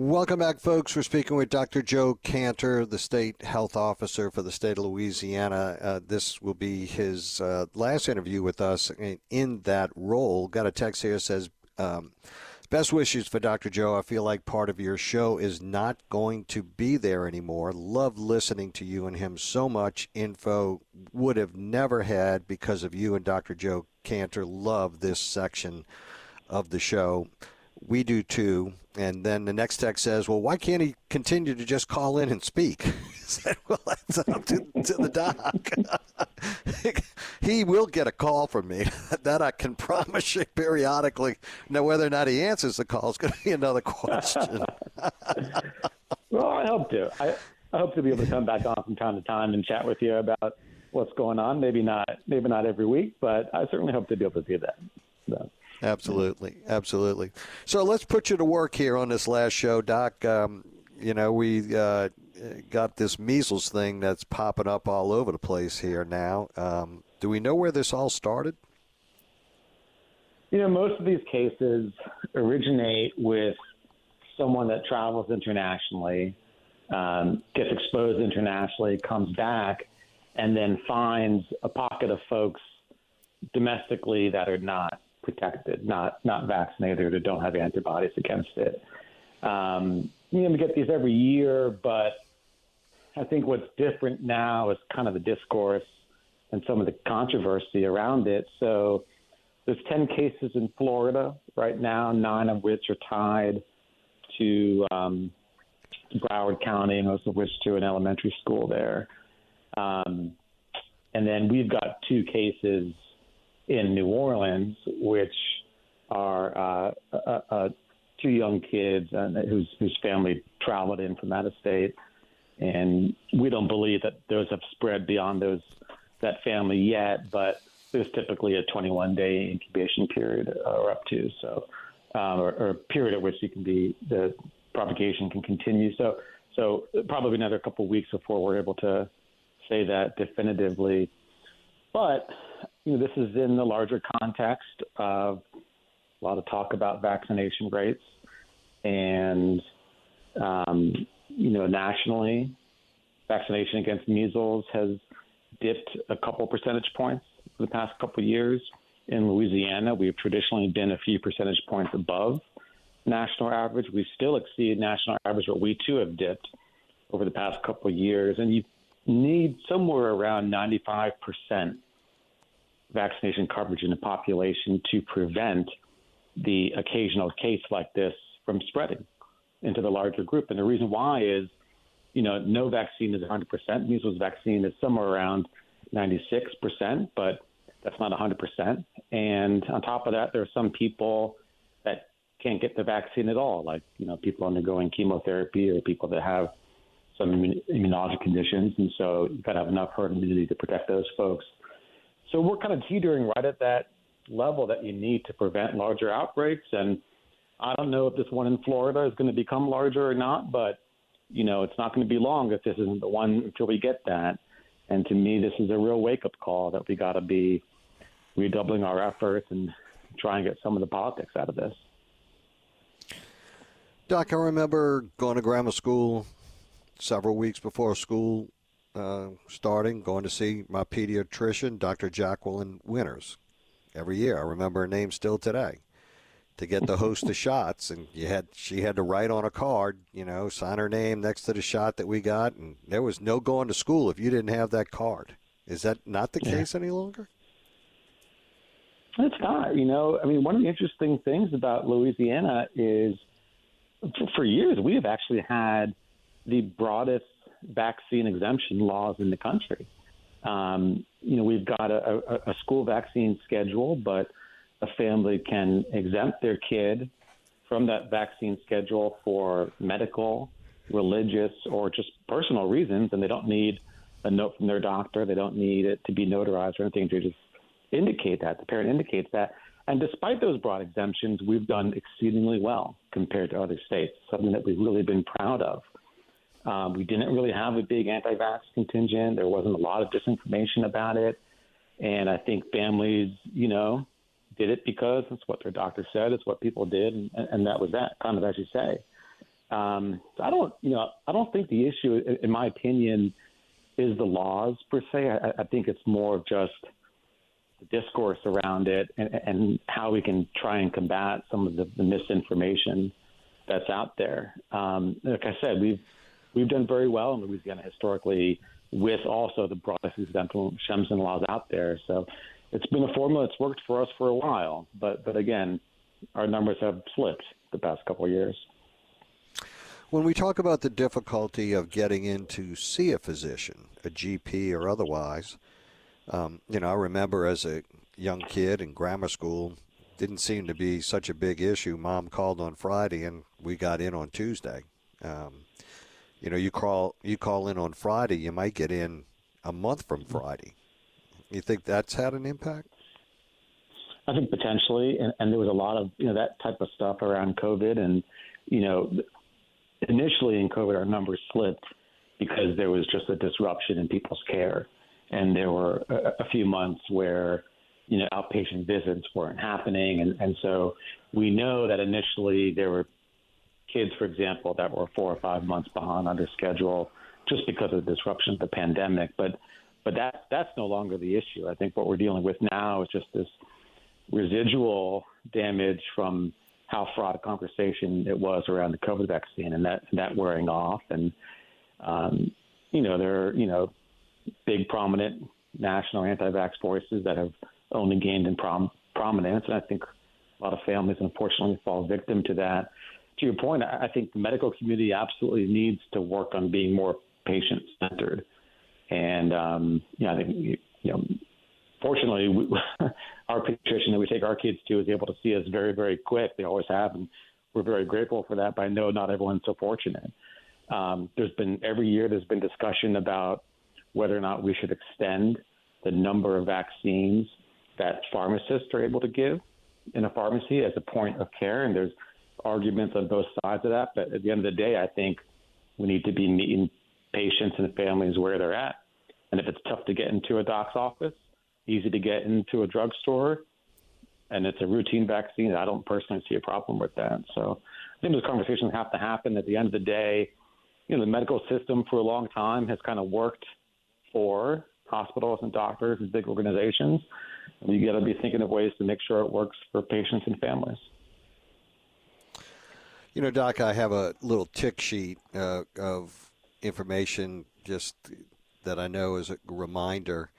Welcome back, folks. We're speaking with Dr. Joe Kanter, the state health officer for the state of Louisiana. Uh, this will be his uh, last interview with us in, that role. Got a text here says, um, Best wishes for Dr. Joe. I feel like part of your show is not going to be there anymore. Love listening to you and him so much. Info would have never had because of you and Dr. Joe Kanter. Love this section of the show. We do too. And then the next text says, well, why can't he continue to just call in and speak? I said, well, that's up to, to the doc. he will get a call from me. that I can promise you periodically. Now, whether or not he answers the call is going to be another question. well, I hope to. I, I hope to be able to come back on from time to time and chat with you about what's going on. Maybe not, maybe not every week, but I certainly hope to be able to do that. So. Absolutely, absolutely. So let's put you to work here on this last show, Doc. Um, you know, we uh, got this measles thing that's popping up all over the place here now. Um, do we know where this all started? You know, most of these cases originate with someone that travels internationally, um, gets exposed internationally, comes back, and then finds a pocket of folks domestically that are not protected, not not vaccinated or don't have antibodies against it. Um, you know, we get these every year, but I think what's different now is kind of the discourse and some of the controversy around it. So there's 10 cases in Florida right now, nine of which are tied to um, Broward County, most of which to an elementary school there. Um, and then we've got two cases in New Orleans, which are uh, uh, uh, two young kids uh, whose whose family traveled in from out of state, and we don't believe that those have spread beyond those that family yet, but there's typically a 21 day incubation period or up to so, or, or a period at which you can be the propagation can continue. So so probably another couple of weeks before we're able to say that definitively. But you know, this is in the larger context of a lot of talk about vaccination rates, and um, you know, nationally, vaccination against measles has dipped a couple percentage points for the past couple years. In Louisiana, we've traditionally been a few percentage points above national average. We still exceed national average, but we too have dipped over the past couple years. And you need somewhere around 95 percent vaccination coverage in the population to prevent the occasional case like this from spreading into the larger group. And the reason why is, you know, no vaccine is 100%. Measles vaccine is somewhere around 96%, but that's not 100%. And on top of that, there are some people that can't get the vaccine at all, like, you know, people undergoing chemotherapy or people that have some immunologic conditions. And so you've got to have enough herd immunity to protect those folks. So we're kind of teetering right at that level that you need to prevent larger outbreaks. And I don't know if this one in Florida is going to become larger or not, but you know, it's not going to be long if this isn't the one until we get that. And to me, this is a real wake up call that we got to be redoubling our efforts and try and get some of the politics out of this. Doc, I remember going to grammar school several weeks before school uh, starting, going to see my pediatrician, Dr. Jacqueline Winters, every year. I remember her name still today. to get the host of shots, and you had she had to write on a card, you know, sign her name next to the shot that we got, and there was no going to school if you didn't have that card. Is that not the yeah. case any longer? It's not. You know, I mean, one of the interesting things about Louisiana is for, for years we have actually had the broadest vaccine exemption laws in the country. Um, you know, we've got a, a, a school vaccine schedule, but a family can exempt their kid from that vaccine schedule for medical, religious, or just personal reasons, and they don't need a note from their doctor. They don't need it to be notarized or anything to just indicate that. The parent indicates that. And despite those broad exemptions, we've done exceedingly well compared to other states, something that we've really been proud of. Um, we didn't really have a big anti vax contingent. There wasn't a lot of disinformation about it. And I think families, you know, did it because it's what their doctor said, it's what people did, and, and that was that, kind of as you say. Um, I don't, you know, I don't think the issue, in my opinion, is the laws per se. I, I think it's more of just the discourse around it and, and how we can try and combat some of the, the misinformation that's out there. Um, like I said, we've we've done very well in Louisiana historically with also the broadest exemption laws out there. So it's been a formula that's worked for us for a while, but but again, our numbers have slipped the past couple of years. When we talk about the difficulty of getting in to see a physician, a GP or otherwise, um, you know, I remember as a young kid in grammar school, didn't seem to be such a big issue. Mom called on Friday, and we got in on Tuesday. Um, you know, you call you call in on Friday, you might get in a month from mm-hmm. Friday. You think that's had an impact? I think potentially, and, and there was a lot of you know that type of stuff around COVID, and you know, initially in COVID, our numbers slipped because there was just a disruption in people's care, and there were a, a few months where you know outpatient visits weren't happening, and and so we know that initially there were kids, for example, that were four or five months behind under schedule just because of the disruption of the pandemic, but but that that's no longer the issue. I think what we're dealing with now is just this residual damage from how fraught a conversation it was around the COVID vaccine, and that that wearing off. And um, you know, there are you know big prominent national anti-vax voices that have only gained in prom- prominence, and I think a lot of families unfortunately fall victim to that. To your point, I think the medical community absolutely needs to work on being more patient-centered. And um, you know, I think you know, fortunately, we, our pediatrician that we take our kids to is able to see us very, very quick. They always have, and we're very grateful for that. But I know not everyone's so fortunate. Um, there's been every year there's been discussion about whether or not we should extend the number of vaccines that pharmacists are able to give in a pharmacy as a point of care, and there's arguments on both sides of that. But at the end of the day, I think we need to be meeting patients and families where they're at. And if it's tough to get into a doc's office, easy to get into a drugstore, and it's a routine vaccine, I don't personally see a problem with that. So I think those conversations have to happen. At the end of the day, you know, the medical system for a long time has kind of worked for hospitals and doctors and big organizations. And you got to be thinking of ways to make sure it works for patients and families. You know, Doc, I have a little tick sheet uh, of information just that I know as a reminder.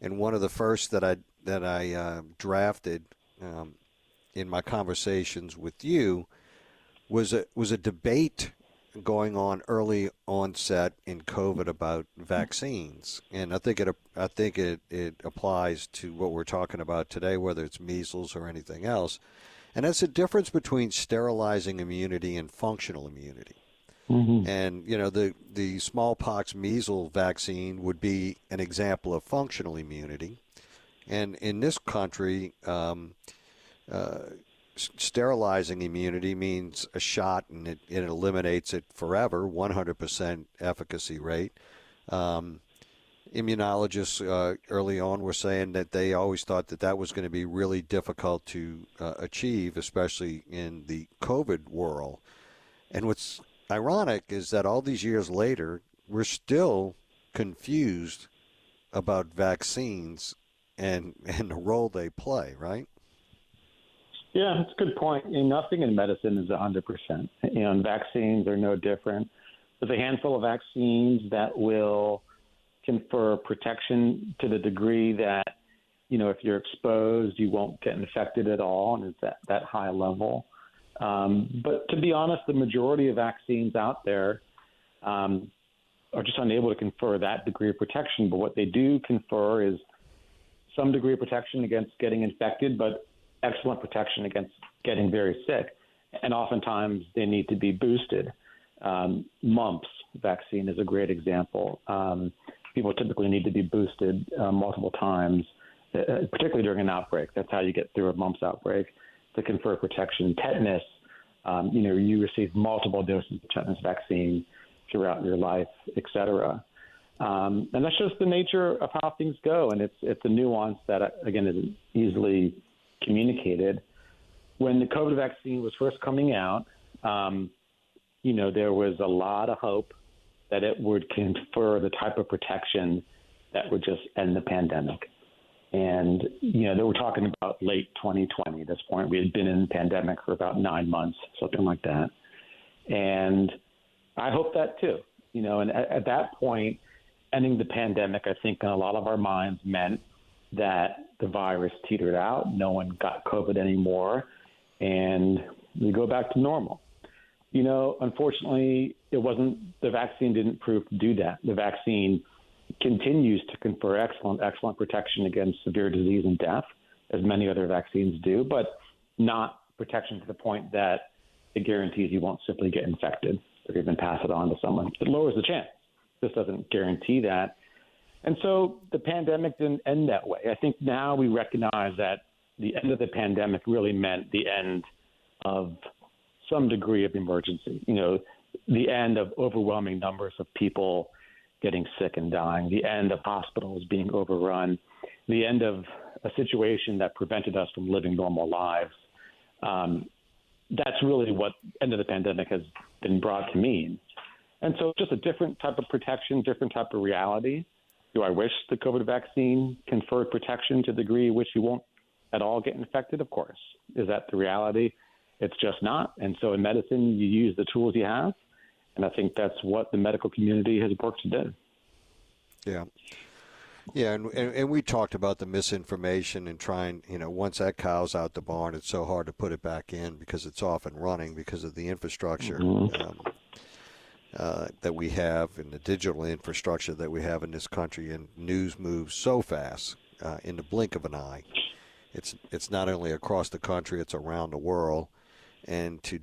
And one of the first that I that I uh, drafted um, in my conversations with you was a was a debate going on early onset in COVID about vaccines, and I think it I think it, it applies to what we're talking about today, whether it's measles or anything else, and that's the difference between sterilizing immunity and functional immunity. Mm-hmm. And you know the the smallpox measles vaccine would be an example of functional immunity, and in this country, um, uh, sterilizing immunity means a shot and it, it eliminates it forever, 100% efficacy rate. Um, immunologists uh, early on were saying that they always thought that that was going to be really difficult to uh, achieve, especially in the COVID world. And what's ironic is that all these years later, we're still confused about vaccines and and the role they play, right? Yeah, that's a good point. You know, nothing in medicine is 100%. You know, and vaccines are no different. There's a handful of vaccines that will confer protection to the degree that, you know, if you're exposed, you won't get infected at all, and it's at that high level. Um, but to be honest, the majority of vaccines out there um, are just unable to confer that degree of protection. But what they do confer is some degree of protection against getting infected, but excellent protection against getting very sick. And oftentimes they need to be boosted. Um, mumps vaccine is a great example. Um, people typically need to be boosted uh, multiple times, uh, particularly during an outbreak. That's how you get through a mumps outbreak to confer protection. Tetanus, um, you know, you receive multiple doses of tetanus vaccine throughout your life, et cetera. Um, and that's just the nature of how things go. And it's it's a nuance that again isn't easily communicated. When the COVID vaccine was first coming out, um, you know, there was a lot of hope that it would confer the type of protection that would just end the pandemic. And, you know, they were talking about late 2020 at this point. We had been in the pandemic for about nine months, something like that. And I hope that too, you know, and at, at that point, ending the pandemic, I think in a lot of our minds meant that the virus teetered out, no one got COVID anymore, and we go back to normal. You know, unfortunately, it wasn't the vaccine didn't prove to do that. The vaccine continues to confer excellent, excellent protection against severe disease and death, as many other vaccines do, but not protection to the point that it guarantees you won't simply get infected or even pass it on to someone. It lowers the chance. This doesn't guarantee that. And so the pandemic didn't end that way. I think now we recognize that the end of the pandemic really meant the end of some degree of emergency. You know, the end of overwhelming numbers of people getting sick and dying, the end of hospitals being overrun, the end of a situation that prevented us from living normal lives. Um, that's really what end of the pandemic has been brought to mean. And so, just a different type of protection, different type of reality. Do I wish the COVID vaccine conferred protection to the degree which you won't at all get infected? Of course. Is that the reality? It's just not. And so, in medicine, you use the tools you have. And I think that's what the medical community has worked to do. Yeah. Yeah, and, and, and we talked about the misinformation and trying, you know, once that cow's out the barn, it's so hard to put it back in because it's off and running because of the infrastructure mm-hmm. um, uh, that we have and the digital infrastructure that we have in this country. And news moves so fast uh, in the blink of an eye. It's it's not only across the country; it's around the world. And to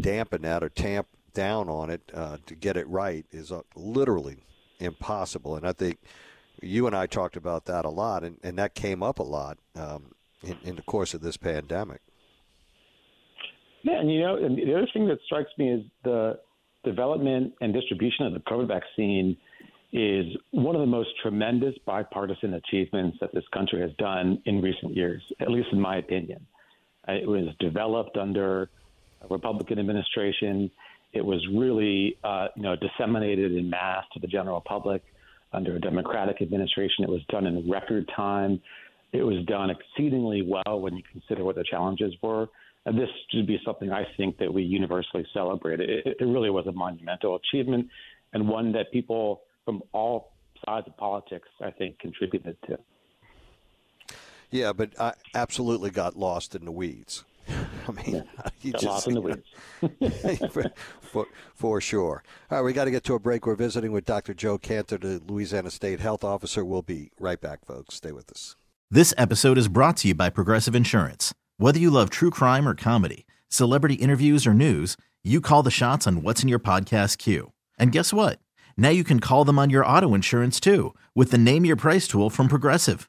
dampen that or tamp down on it uh, to get it right is uh, literally impossible. And I think you and I talked about that a lot, and, and that came up a lot um, in, in the course of this pandemic. Yeah, and you know, and the other thing that strikes me is the development and distribution of the COVID vaccine is one of the most tremendous bipartisan achievements that this country has done in recent years, at least in my opinion. It was developed under a Republican administration. It was really, uh, you know, disseminated in mass to the general public under a Democratic administration. It was done in record time. It was done exceedingly well when you consider what the challenges were. And this should be something I think that we universally celebrate. It, it really was a monumental achievement and one that people from all sides of politics, I think, contributed to. Yeah, but I absolutely got lost in the weeds. I mean, you got just, lost in the weeds. for, for, for, sure. All right, we got to get to a break. We're visiting with Dr. Joe Kanter, the Louisiana State Health Officer. We'll be right back, folks. Stay with us. This episode is brought to you by Progressive Insurance. Whether you love true crime or comedy, celebrity interviews or news, you call the shots on what's in your podcast queue. And guess what? Now you can call them on your auto insurance too with the Name Your Price tool from Progressive.